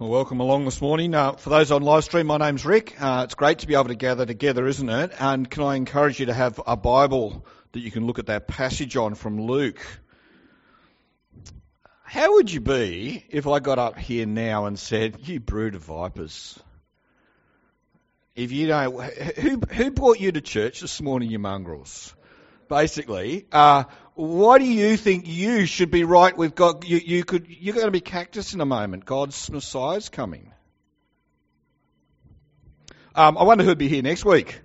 Well, welcome along this morning. Uh, for those on live stream, my name's Rick. Uh, it's great to be able to gather together, isn't it? And can I encourage you to have a Bible that you can look at that passage on from Luke? How would you be if I got up here now and said, "You brood of vipers"? If you know who who brought you to church this morning, you mongrels? Basically, uh, why do you think you should be right with God? You, you could, you're going to be cactus in a moment. God's Messiah's coming. Um, I wonder who'd be here next week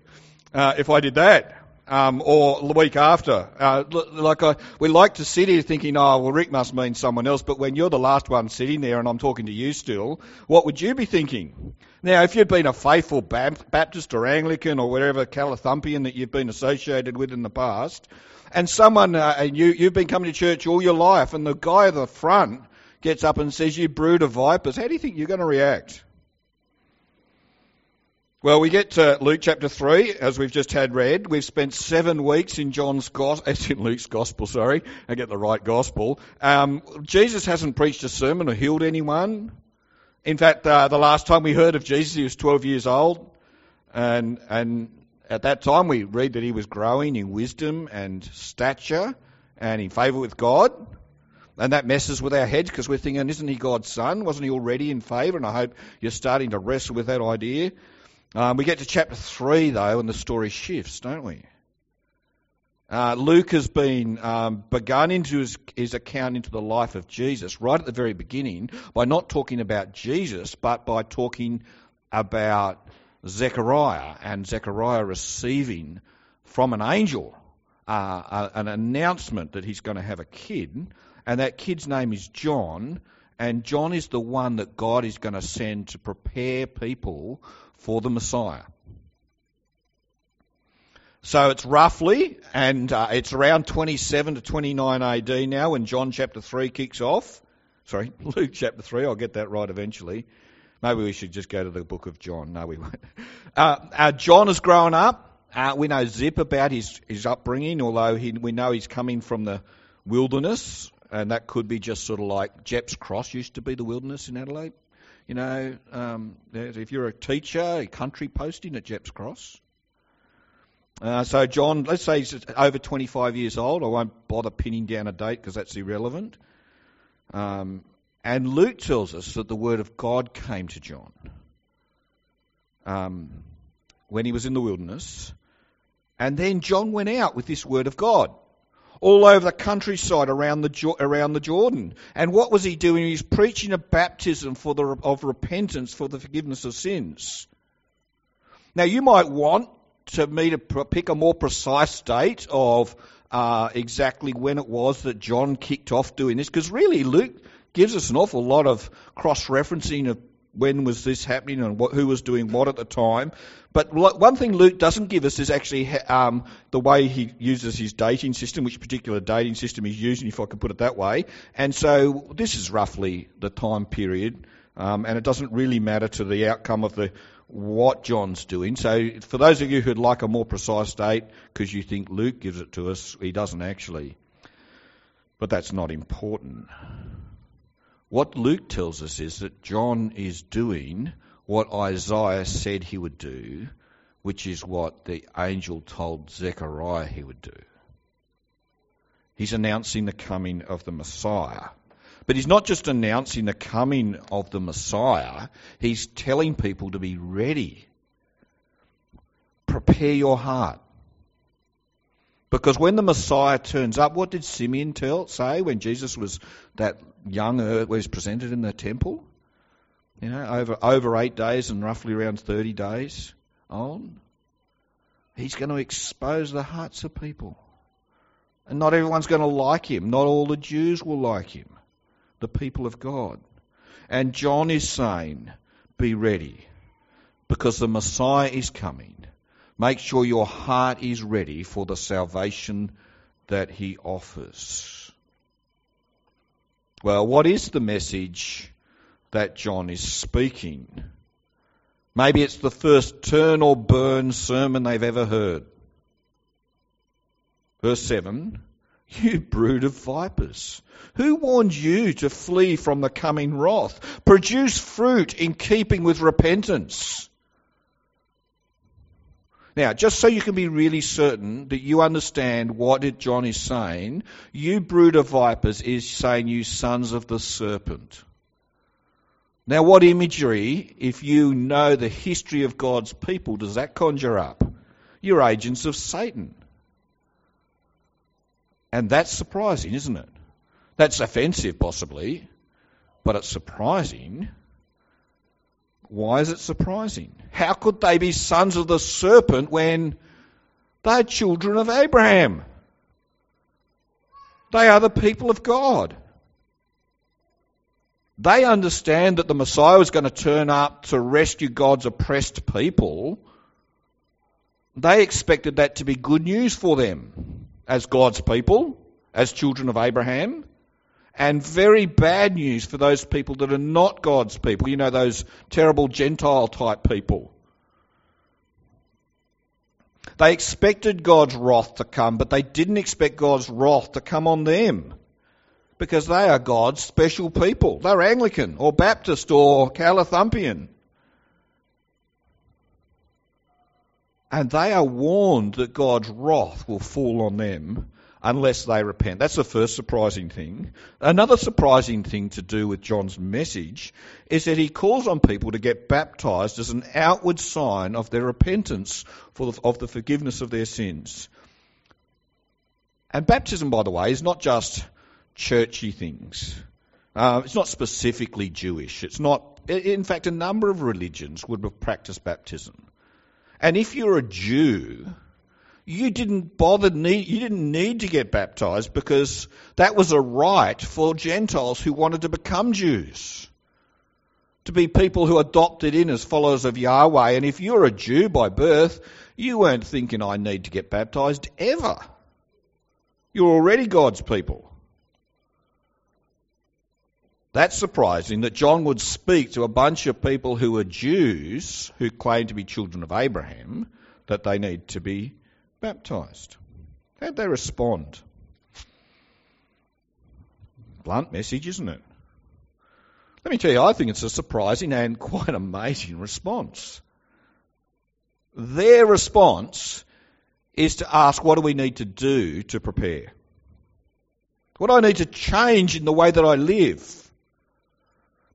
uh, if I did that. Um, or the week after. Uh, like I, we like to sit here thinking, oh, well, Rick must mean someone else, but when you're the last one sitting there and I'm talking to you still, what would you be thinking? Now, if you'd been a faithful Baptist or Anglican or whatever Calathumpian that you've been associated with in the past, and someone, uh, and you, you've been coming to church all your life, and the guy at the front gets up and says, You brood of vipers, how do you think you're going to react? Well, we get to Luke chapter 3, as we've just had read. We've spent seven weeks in John's gospel, in Luke's gospel, sorry. I get the right gospel. Um, Jesus hasn't preached a sermon or healed anyone. In fact, uh, the last time we heard of Jesus, he was 12 years old. And, and at that time, we read that he was growing in wisdom and stature and in favour with God. And that messes with our heads because we're thinking, isn't he God's son? Wasn't he already in favour? And I hope you're starting to wrestle with that idea. Um, we get to chapter 3, though, and the story shifts, don't we? Uh, Luke has been um, begun into his, his account into the life of Jesus right at the very beginning by not talking about Jesus, but by talking about Zechariah and Zechariah receiving from an angel uh, an announcement that he's going to have a kid, and that kid's name is John, and John is the one that God is going to send to prepare people for the Messiah. So it's roughly, and uh, it's around 27 to 29 AD now when John chapter 3 kicks off. Sorry, Luke chapter 3, I'll get that right eventually. Maybe we should just go to the book of John. No, we won't. Uh, uh, John has grown up. Uh, we know zip about his, his upbringing, although he, we know he's coming from the wilderness, and that could be just sort of like Gepps Cross used to be the wilderness in Adelaide. You know, um, if you're a teacher, a country posting at Gepps Cross. Uh, so John, let's say he's over 25 years old. I won't bother pinning down a date because that's irrelevant. Um, and Luke tells us that the word of God came to John um, when he was in the wilderness. And then John went out with this word of God all over the countryside around the, around the Jordan. And what was he doing? He was preaching a baptism for the, of repentance for the forgiveness of sins. Now, you might want to me to pick a more precise date of uh, exactly when it was that John kicked off doing this, because really Luke gives us an awful lot of cross-referencing of when was this happening and what, who was doing what at the time. But one thing Luke doesn't give us is actually um, the way he uses his dating system, which particular dating system he's using, if I can put it that way. And so this is roughly the time period, um, and it doesn't really matter to the outcome of the what John's doing. So for those of you who'd like a more precise date, because you think Luke gives it to us, he doesn't actually. But that's not important. What Luke tells us is that John is doing what Isaiah said he would do, which is what the angel told Zechariah he would do. He's announcing the coming of the Messiah. But he's not just announcing the coming of the Messiah, he's telling people to be ready. Prepare your heart. Because when the Messiah turns up, what did Simeon tell, say when Jesus was that young, uh, was presented in the temple? You know, over, over eight days and roughly around 30 days on. He's going to expose the hearts of people. And not everyone's going to like him. Not all the Jews will like him. The people of God. And John is saying, be ready. Because the Messiah is coming. Make sure your heart is ready for the salvation that he offers. Well, what is the message that John is speaking? Maybe it's the first turn or burn sermon they've ever heard. Verse 7 You brood of vipers. Who warned you to flee from the coming wrath? Produce fruit in keeping with repentance. Now, just so you can be really certain that you understand what it, John is saying, you brood of vipers is saying you sons of the serpent. Now, what imagery, if you know the history of God's people, does that conjure up? You're agents of Satan. And that's surprising, isn't it? That's offensive, possibly, but it's surprising. Why is it surprising? How could they be sons of the serpent when they're children of Abraham? They are the people of God. They understand that the Messiah is going to turn up to rescue God's oppressed people. They expected that to be good news for them as God's people, as children of Abraham and very bad news for those people that are not God's people. You know, those terrible Gentile type people. They expected God's wrath to come, but they didn't expect God's wrath to come on them because they are God's special people. They're Anglican or Baptist or Calathumpian. And they are warned that God's wrath will fall on them unless they repent. That's the first surprising thing. Another surprising thing to do with John's message is that he calls on people to get baptized as an outward sign of their repentance for the, of the forgiveness of their sins. And baptism, by the way, is not just churchy things. Uh, it's not specifically Jewish. It's not, in fact, a number of religions would have practiced baptism. And if you're a Jew, you didn't bother need, you didn't need to get baptized because that was a rite for Gentiles who wanted to become Jews. To be people who adopted in as followers of Yahweh. And if you're a Jew by birth, you weren't thinking, I need to get baptized ever. You're already God's people. That's surprising that John would speak to a bunch of people who are Jews, who claim to be children of Abraham, that they need to be baptized. How'd they respond? Blunt message, isn't it? Let me tell you, I think it's a surprising and quite amazing response. Their response is to ask, what do we need to do to prepare? What do I need to change in the way that I live?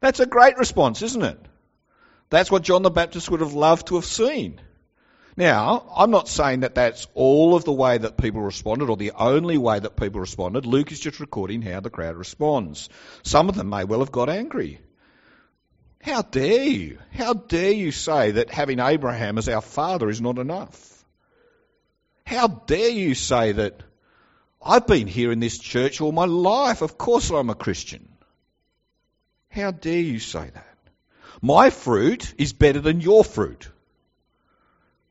That's a great response, isn't it? That's what John the Baptist would have loved to have seen. Now, I'm not saying that that's all of the way that people responded or the only way that people responded. Luke is just recording how the crowd responds. Some of them may well have got angry. How dare you? How dare you say that having Abraham as our father is not enough? How dare you say that I've been here in this church all my life. Of course I'm a Christian. How dare you say that? My fruit is better than your fruit.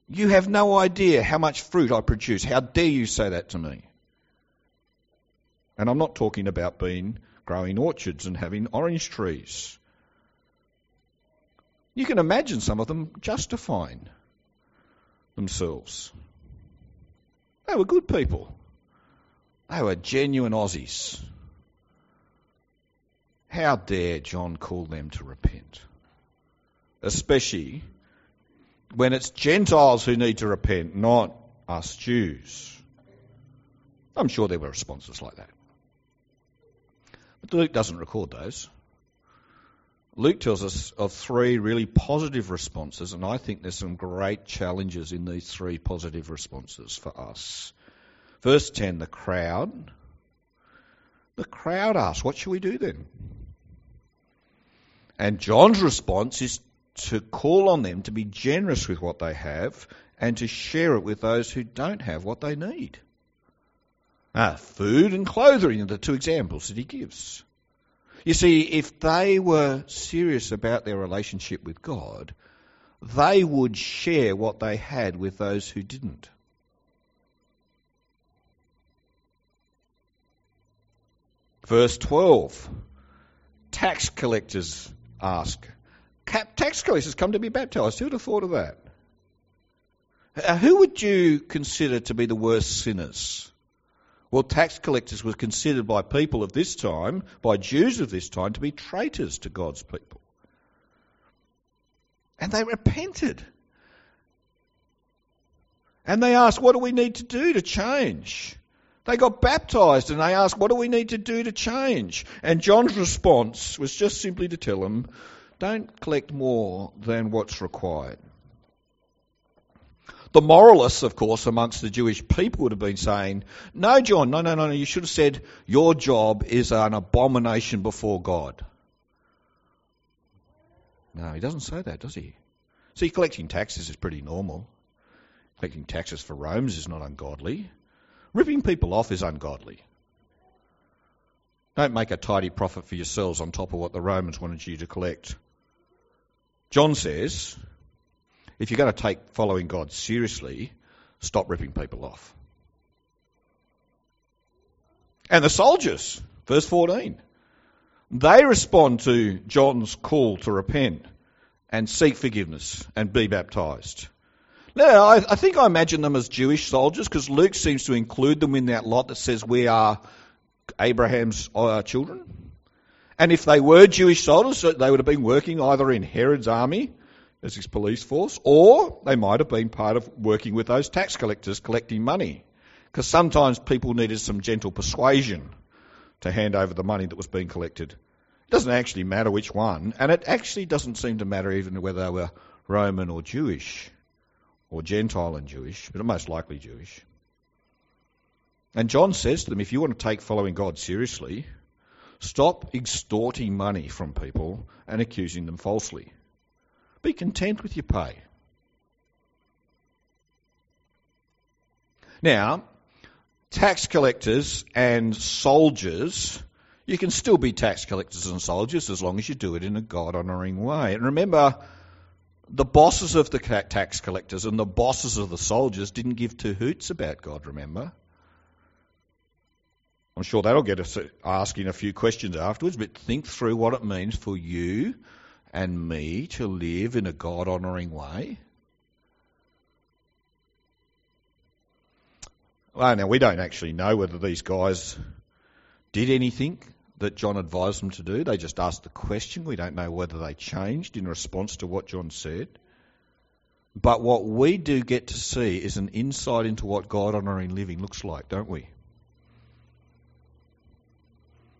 You have no idea how much fruit I produce. How dare you say that to me? And I'm not talking about being growing orchards and having orange trees. You can imagine some of them justifying themselves. They were good people. They were genuine Aussies. How dare John call them to repent? Especially when it's Gentiles who need to repent, not us Jews. I'm sure there were responses like that. But Luke doesn't record those. Luke tells us of three really positive responses, and I think there's some great challenges in these three positive responses for us. Verse 10 the crowd. The crowd asks, What shall we do then? And John's response is to call on them to be generous with what they have and to share it with those who don't have what they need. Ah, food and clothing are the two examples that he gives. You see, if they were serious about their relationship with God, they would share what they had with those who didn't. Verse 12 Tax collectors ask, tax collectors come to be baptized. Who would have thought of that? Uh, who would you consider to be the worst sinners? Well, tax collectors were considered by people of this time, by Jews of this time, to be traitors to God's people. And they repented. And they asked, What do we need to do to change? They got baptized and they asked, What do we need to do to change? And John's response was just simply to tell them, Don't collect more than what's required. The moralists, of course, amongst the Jewish people would have been saying, No, John, no, no, no, no, you should have said, Your job is an abomination before God. No, he doesn't say that, does he? See, collecting taxes is pretty normal. Collecting taxes for Romans is not ungodly. Ripping people off is ungodly. Don't make a tidy profit for yourselves on top of what the Romans wanted you to collect. John says, if you're going to take following God seriously, stop ripping people off. And the soldiers, verse 14, they respond to John's call to repent and seek forgiveness and be baptized. Now, I, I think I imagine them as Jewish soldiers because Luke seems to include them in that lot that says we are Abraham's uh, children. And if they were Jewish soldiers, they would have been working either in Herod's army as his police force, or they might have been part of working with those tax collectors collecting money. Because sometimes people needed some gentle persuasion to hand over the money that was being collected. It doesn't actually matter which one, and it actually doesn't seem to matter even whether they were Roman or Jewish, or Gentile and Jewish, but most likely Jewish. And John says to them, if you want to take following God seriously, stop extorting money from people and accusing them falsely. Be content with your pay. Now, tax collectors and soldiers, you can still be tax collectors and soldiers as long as you do it in a God honouring way. And remember, the bosses of the tax collectors and the bosses of the soldiers didn't give two hoots about God, remember? I'm sure that'll get us uh, asking a few questions afterwards, but think through what it means for you and me to live in a God honouring way. Well, now we don't actually know whether these guys did anything that John advised them to do. They just asked the question. We don't know whether they changed in response to what John said. But what we do get to see is an insight into what God honouring living looks like, don't we?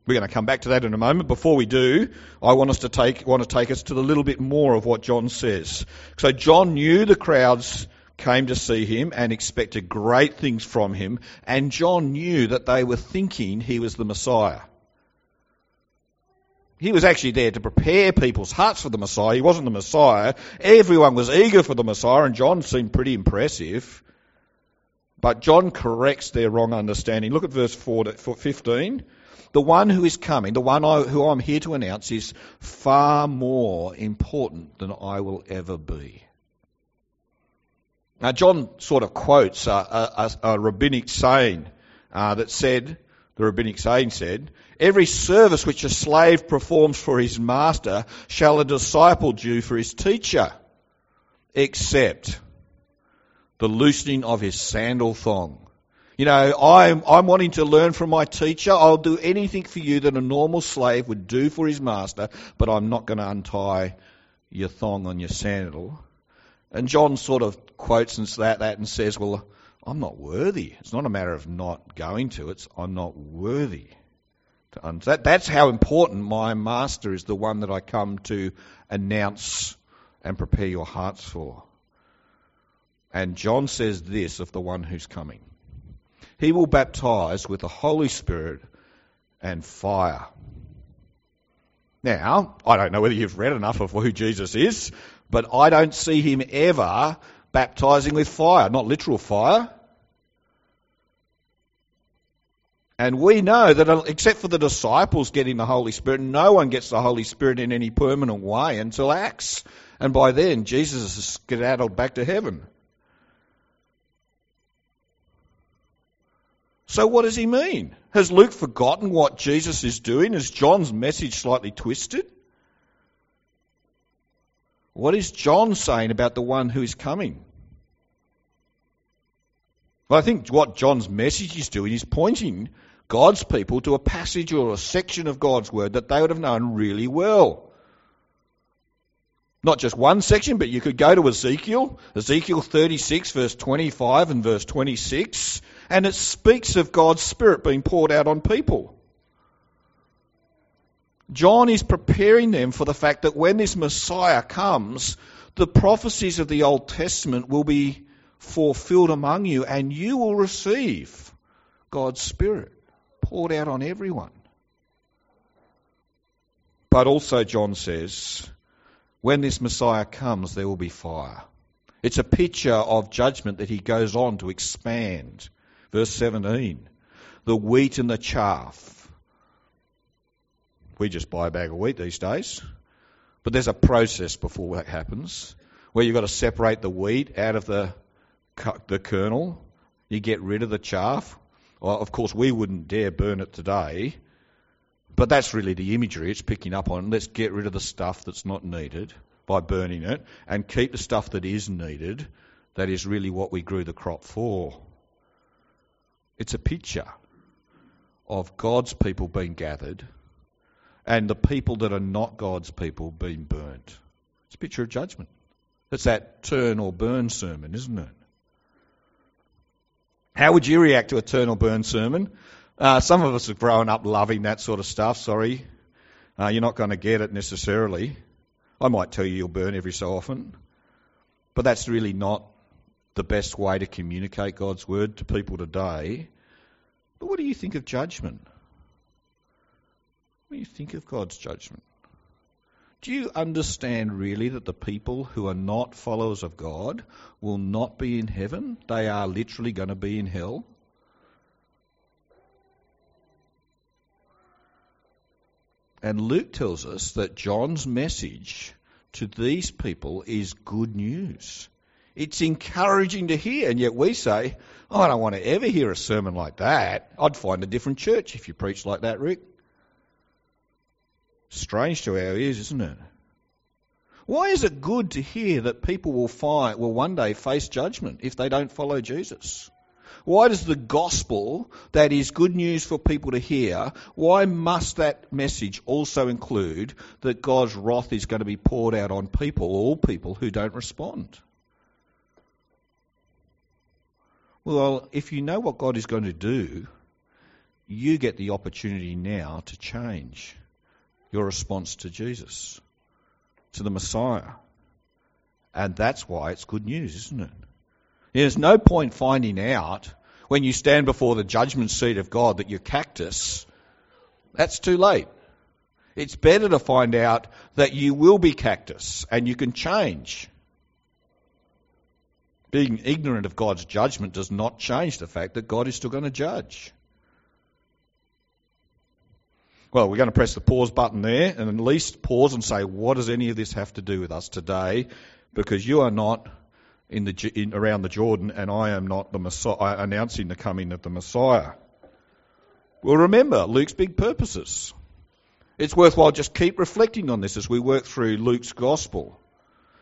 We're going to come back to that in a moment. Before we do, I want us to take want to take us to a little bit more of what John says. So John knew the crowds came to see him and expected great things from him, and John knew that they were thinking he was the Messiah. He was actually there to prepare people's hearts for the Messiah. He wasn't the Messiah. Everyone was eager for the Messiah, and John seemed pretty impressive. But John corrects their wrong understanding. Look at verse 15. The one who is coming, the one who I'm here to announce, is far more important than I will ever be. Now, John sort of quotes a, a, a rabbinic saying uh, that said, the rabbinic saying said, Every service which a slave performs for his master shall a disciple do for his teacher, except the loosening of his sandal thong. You know, I'm, I'm wanting to learn from my teacher. I'll do anything for you that a normal slave would do for his master, but I'm not going to untie your thong on your sandal. And John sort of quotes that, that and says, Well, I'm not worthy. It's not a matter of not going to, it's I'm not worthy. That, that's how important my master is, the one that I come to announce and prepare your hearts for. And John says this of the one who's coming He will baptize with the Holy Spirit and fire. Now, I don't know whether you've read enough of who Jesus is, but I don't see him ever baptizing with fire, not literal fire. And we know that uh, except for the disciples getting the Holy Spirit, no one gets the Holy Spirit in any permanent way until Acts. And by then, Jesus has skedaddled back to heaven. So, what does he mean? Has Luke forgotten what Jesus is doing? Is John's message slightly twisted? What is John saying about the one who is coming? Well, I think what John's message is doing is pointing God's people to a passage or a section of God's word that they would have known really well. Not just one section, but you could go to Ezekiel, Ezekiel 36, verse 25 and verse 26, and it speaks of God's Spirit being poured out on people. John is preparing them for the fact that when this Messiah comes, the prophecies of the Old Testament will be fulfilled among you, and you will receive God's Spirit poured out on everyone. But also, John says, when this Messiah comes, there will be fire. It's a picture of judgment that he goes on to expand. Verse 17 the wheat and the chaff. We just buy a bag of wheat these days. But there's a process before that happens where you've got to separate the wheat out of the, the kernel. You get rid of the chaff. Well, of course, we wouldn't dare burn it today. But that's really the imagery it's picking up on. Let's get rid of the stuff that's not needed by burning it and keep the stuff that is needed. That is really what we grew the crop for. It's a picture of God's people being gathered and the people that are not God's people being burnt. It's a picture of judgment. It's that turn or burn sermon, isn't it? How would you react to a turn burn sermon? Uh, some of us have grown up loving that sort of stuff, sorry. Uh, you're not going to get it necessarily. I might tell you you'll burn every so often. But that's really not the best way to communicate God's word to people today. But what do you think of judgment? What do you think of God's judgment? Do you understand really that the people who are not followers of God will not be in heaven? They are literally going to be in hell? And Luke tells us that John's message to these people is good news. It's encouraging to hear, and yet we say, oh, I don't want to ever hear a sermon like that. I'd find a different church if you preach like that, Rick. Strange to our ears, isn't it? Why is it good to hear that people will find will one day face judgment if they don't follow Jesus? Why does the gospel, that is good news for people to hear, why must that message also include that God's wrath is going to be poured out on people, all people who don't respond? Well, if you know what God is going to do, you get the opportunity now to change your response to Jesus, to the Messiah. And that's why it's good news, isn't it? There's no point finding out when you stand before the judgment seat of God that you're cactus. That's too late. It's better to find out that you will be cactus and you can change. Being ignorant of God's judgment does not change the fact that God is still going to judge. Well, we're going to press the pause button there and at least pause and say, what does any of this have to do with us today? Because you are not in the, in, around the Jordan, and I am not the Messiah, uh, announcing the coming of the Messiah. Well, remember Luke's big purposes. It's worthwhile just keep reflecting on this as we work through Luke's gospel.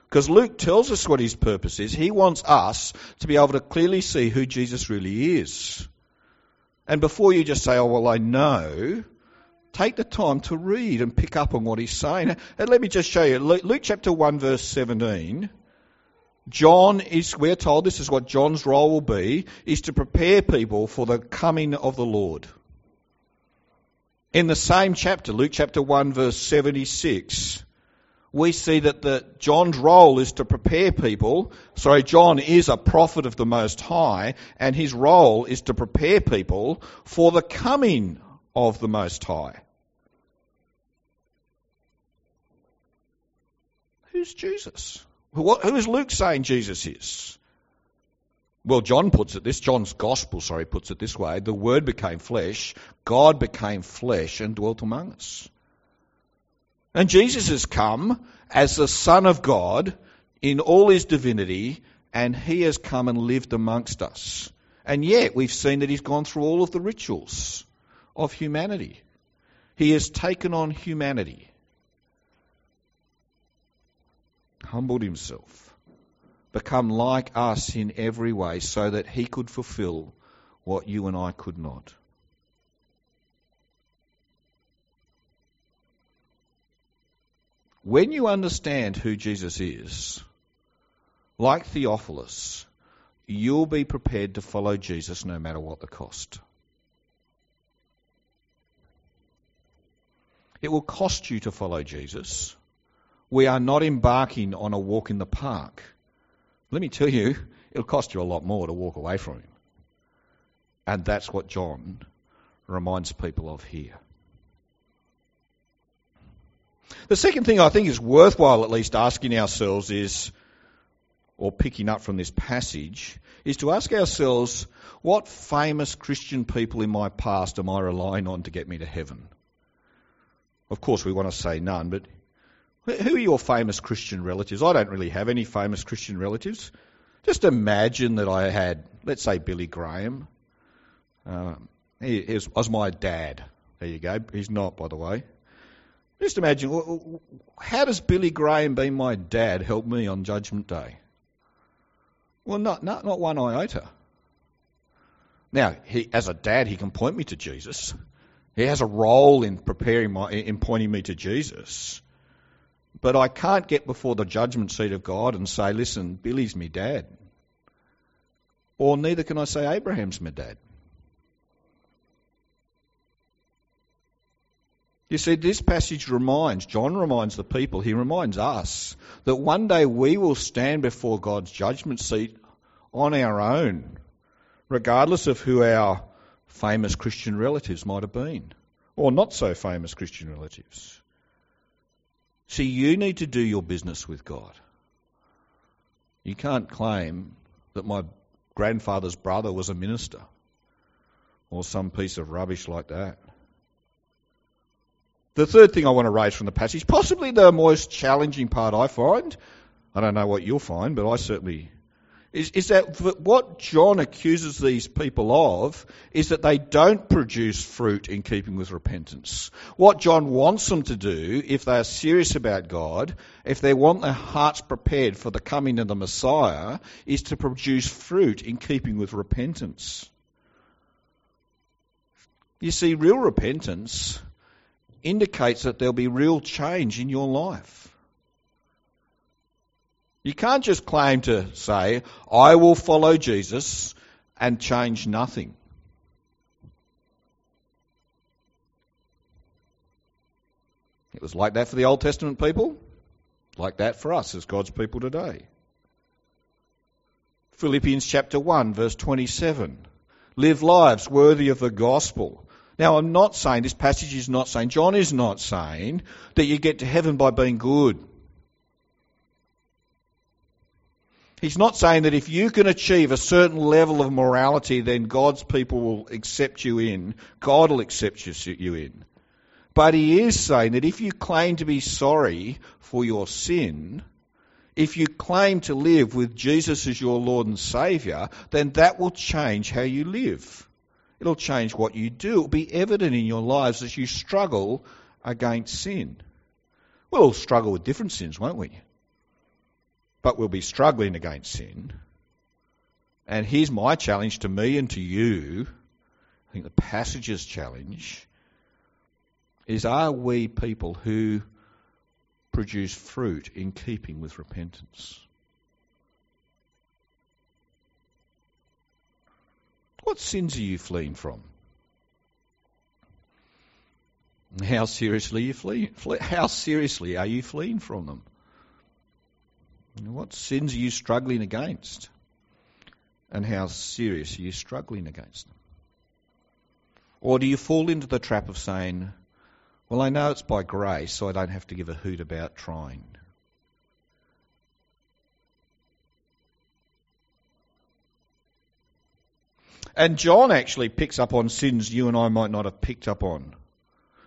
Because Luke tells us what his purpose is. He wants us to be able to clearly see who Jesus really is. And before you just say, oh, well, I know, take the time to read and pick up on what he's saying. And let me just show you. Luke chapter 1, verse 17 John is, we're told this is what John's role will be, is to prepare people for the coming of the Lord. In the same chapter, Luke chapter 1 verse 76, we see that the, John's role is to prepare people. Sorry, John is a prophet of the Most High, and his role is to prepare people for the coming of the Most High. Who's Jesus? Who is Luke saying Jesus is? Well, John puts it this, John's gospel, sorry, puts it this way. The word became flesh, God became flesh and dwelt among us. And Jesus has come as the Son of God in all his divinity, and he has come and lived amongst us. And yet we've seen that he's gone through all of the rituals of humanity. He has taken on humanity humbled himself, become like us in every way so that he could fulfill what you and I could not. When you understand who Jesus is, like Theophilus, you'll be prepared to follow Jesus no matter what the cost. It will cost you to follow Jesus. We are not embarking on a walk in the park. Let me tell you, it'll cost you a lot more to walk away from him. And that's what John reminds people of here. The second thing I think is worthwhile at least asking ourselves is, or picking up from this passage, is to ask ourselves, what famous Christian people in my past am I relying on to get me to heaven? Of course, we want to say none, but who are your famous Christian relatives? I don't really have any famous Christian relatives. Just imagine that I had, let's say, Billy Graham. Um, he, he was, was my dad. There you go. He's not, by the way. Just imagine, how does Billy Graham being my dad help me on Judgment Day? Well, not, not, not one iota. Now, he, as a dad, he can point me to Jesus. He has a role in preparing my, in pointing me to Jesus. But I can't get before the judgment seat of God and say, listen, Billy's my dad. Or neither can I say Abraham's my dad. You see, this passage reminds, John reminds the people, he reminds us, that one day we will stand before God's judgment seat on our own, regardless of who our famous Christian relatives might have been, or not so famous Christian relatives. See, you need to do your business with God. You can't claim that my grandfather's brother was a minister or some piece of rubbish like that. The third thing I want to raise from the passage, possibly the most challenging part I find, I don't know what you'll find, but I certainly is, is that what John accuses these people of is that they don't produce fruit in keeping with repentance. What John wants them to do, if they are serious about God, if they want their hearts prepared for the coming of the Messiah, is to produce fruit in keeping with repentance. You see, real repentance indicates that there'll be real change in your life. You can't just claim to say, I will follow Jesus and change nothing. It was like that for the Old Testament people, like that for us as God's people today. Philippians chapter 1, verse 27. Live lives worthy of the gospel. Now, I'm not saying, this passage is not saying, John is not saying that you get to heaven by being good. He's not saying that if you can achieve a certain level of morality, then God's people will accept you in. God will accept you in. But he is saying that if you claim to be sorry for your sin, if you claim to live with Jesus as your Lord and Saviour, then that will change how you live. It'll change what you do. It'll be evident in your lives as you struggle against sin. We'll all struggle with different sins, won't we? But we'll be struggling against sin. And here's my challenge to me and to you. I think the passage's challenge is are we people who produce fruit in keeping with repentance? What sins are you fleeing from? How seriously you flee, how seriously are you fleeing from them? What sins are you struggling against? And how serious are you struggling against them? Or do you fall into the trap of saying, well, I know it's by grace, so I don't have to give a hoot about trying? And John actually picks up on sins you and I might not have picked up on.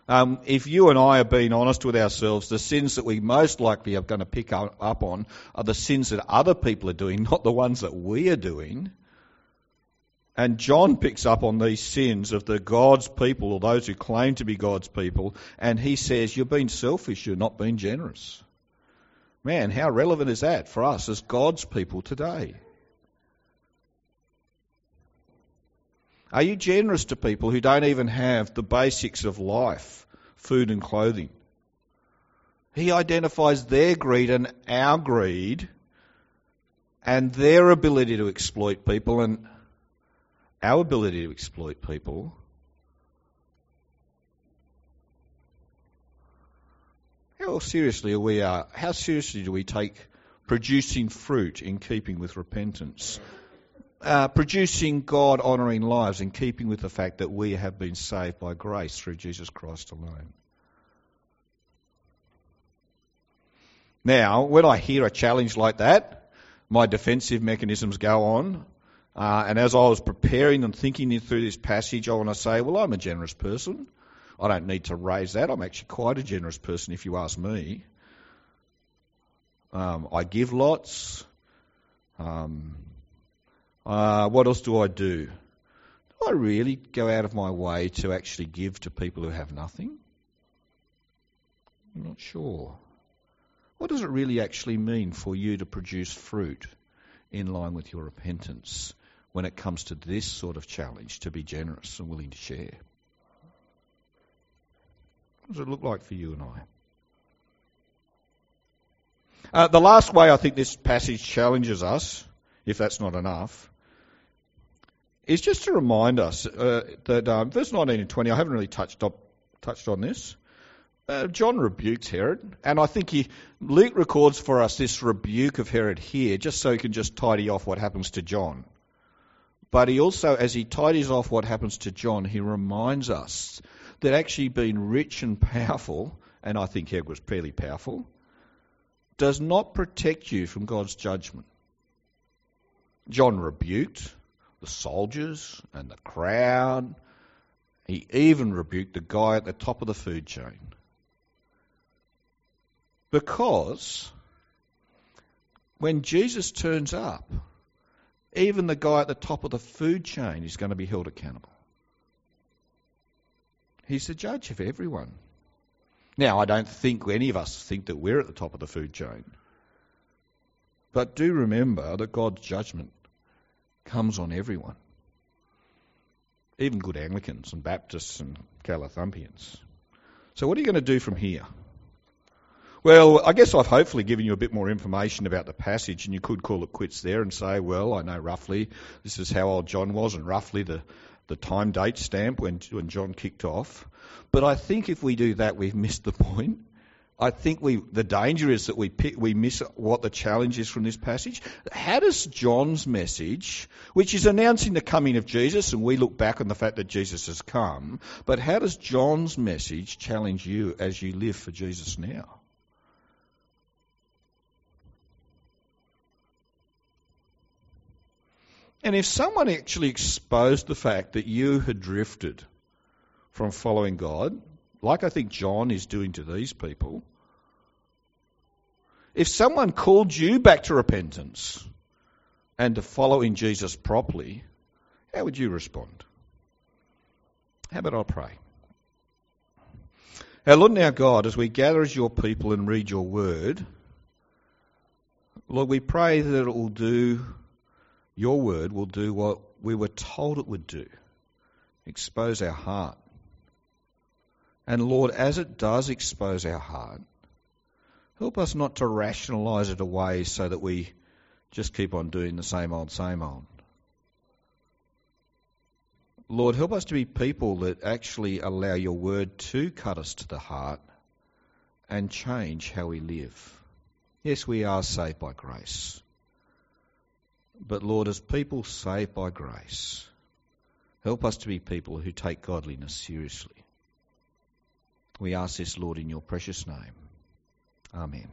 Um, if you and I are being honest with ourselves, the sins that we most likely are going to pick up on are the sins that other people are doing, not the ones that we are doing. And John picks up on these sins of the God's people or those who claim to be God's people, and he says, You're being selfish, you're not being generous. Man, how relevant is that for us as God's people today? Are you generous to people who don't even have the basics of life, food and clothing? He identifies their greed and our greed and their ability to exploit people and our ability to exploit people. How seriously are we? Uh, how seriously do we take producing fruit in keeping with repentance? Uh, producing God honouring lives in keeping with the fact that we have been saved by grace through Jesus Christ alone. Now, when I hear a challenge like that, my defensive mechanisms go on. Uh, and as I was preparing and thinking through this passage, I want to say, well, I'm a generous person. I don't need to raise that. I'm actually quite a generous person, if you ask me. Um, I give lots. Um, uh, what else do I do? Do I really go out of my way to actually give to people who have nothing? I'm not sure. What does it really actually mean for you to produce fruit in line with your repentance when it comes to this sort of challenge to be generous and willing to share? What does it look like for you and I? Uh, the last way I think this passage challenges us, if that's not enough, is just to remind us uh, that um, verse 19 and 20, I haven't really touched, up, touched on this. Uh, John rebukes Herod, and I think he, Luke records for us this rebuke of Herod here, just so he can just tidy off what happens to John. But he also, as he tidies off what happens to John, he reminds us that actually being rich and powerful, and I think Herod was fairly powerful, does not protect you from God's judgment. John rebuked, the soldiers and the crowd. He even rebuked the guy at the top of the food chain. Because when Jesus turns up, even the guy at the top of the food chain is going to be held accountable. He's the judge of everyone. Now, I don't think any of us think that we're at the top of the food chain. But do remember that God's judgment comes on everyone, even good Anglicans and Baptists and Calathumpians. So, what are you going to do from here? Well, I guess I've hopefully given you a bit more information about the passage, and you could call it quits there and say, well, I know roughly this is how old John was, and roughly the, the time date stamp when, when John kicked off. But I think if we do that, we've missed the point. I think we the danger is that we pick, we miss what the challenge is from this passage. How does John's message, which is announcing the coming of Jesus, and we look back on the fact that Jesus has come, but how does John's message challenge you as you live for Jesus now? And if someone actually exposed the fact that you had drifted from following God, like I think John is doing to these people, if someone called you back to repentance and to following Jesus properly, how would you respond? How about I pray? Our Lord and our God, as we gather as your people and read your word, Lord, we pray that it will do, your word will do what we were told it would do expose our heart and Lord, as it does expose our heart, help us not to rationalize it away so that we just keep on doing the same old, same old. Lord, help us to be people that actually allow your word to cut us to the heart and change how we live. Yes, we are saved by grace. But Lord, as people saved by grace, help us to be people who take godliness seriously. We ask this, Lord, in your precious name. Amen.